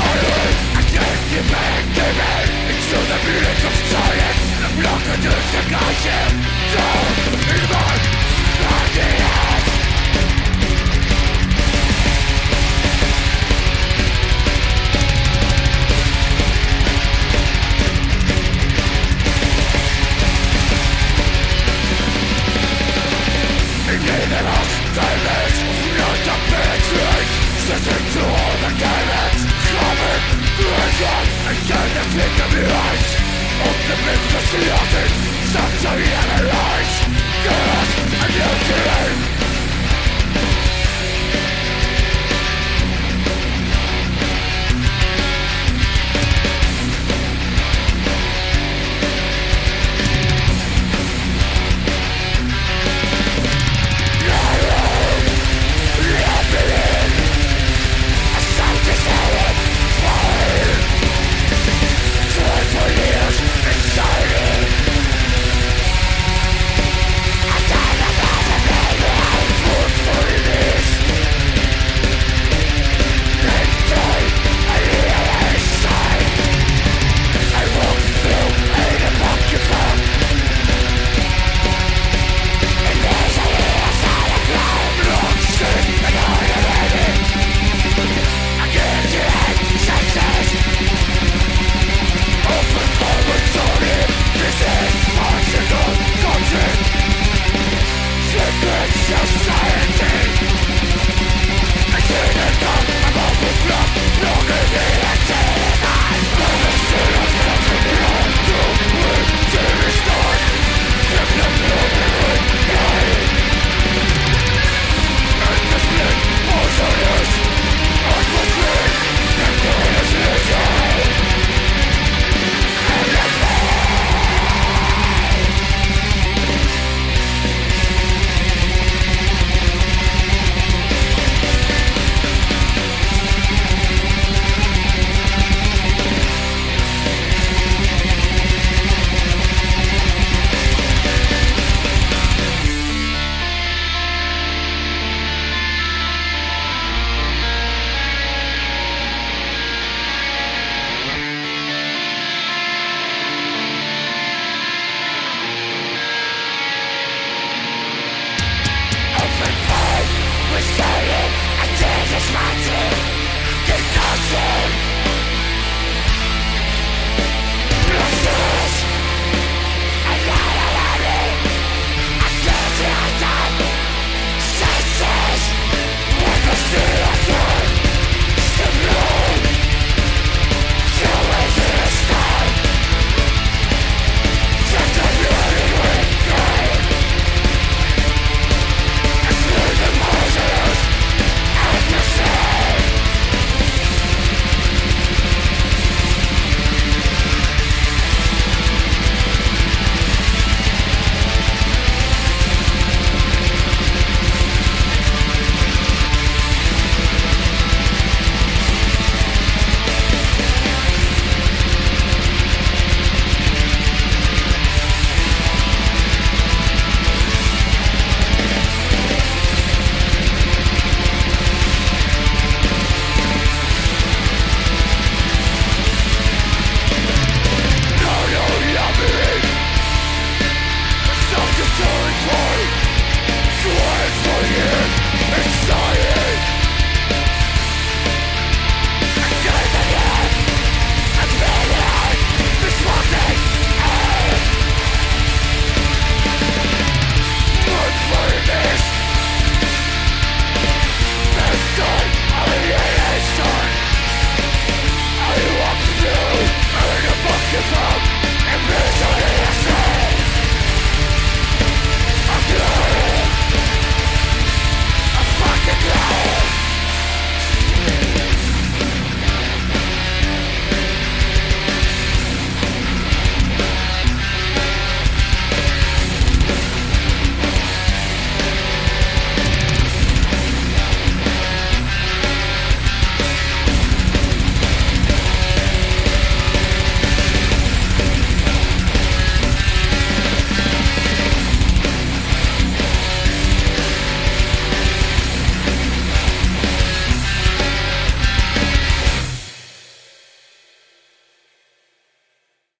I can't give back, give in Into the village of silence And I'm not gonna take action Down in I Again the flick of the the mythos the It's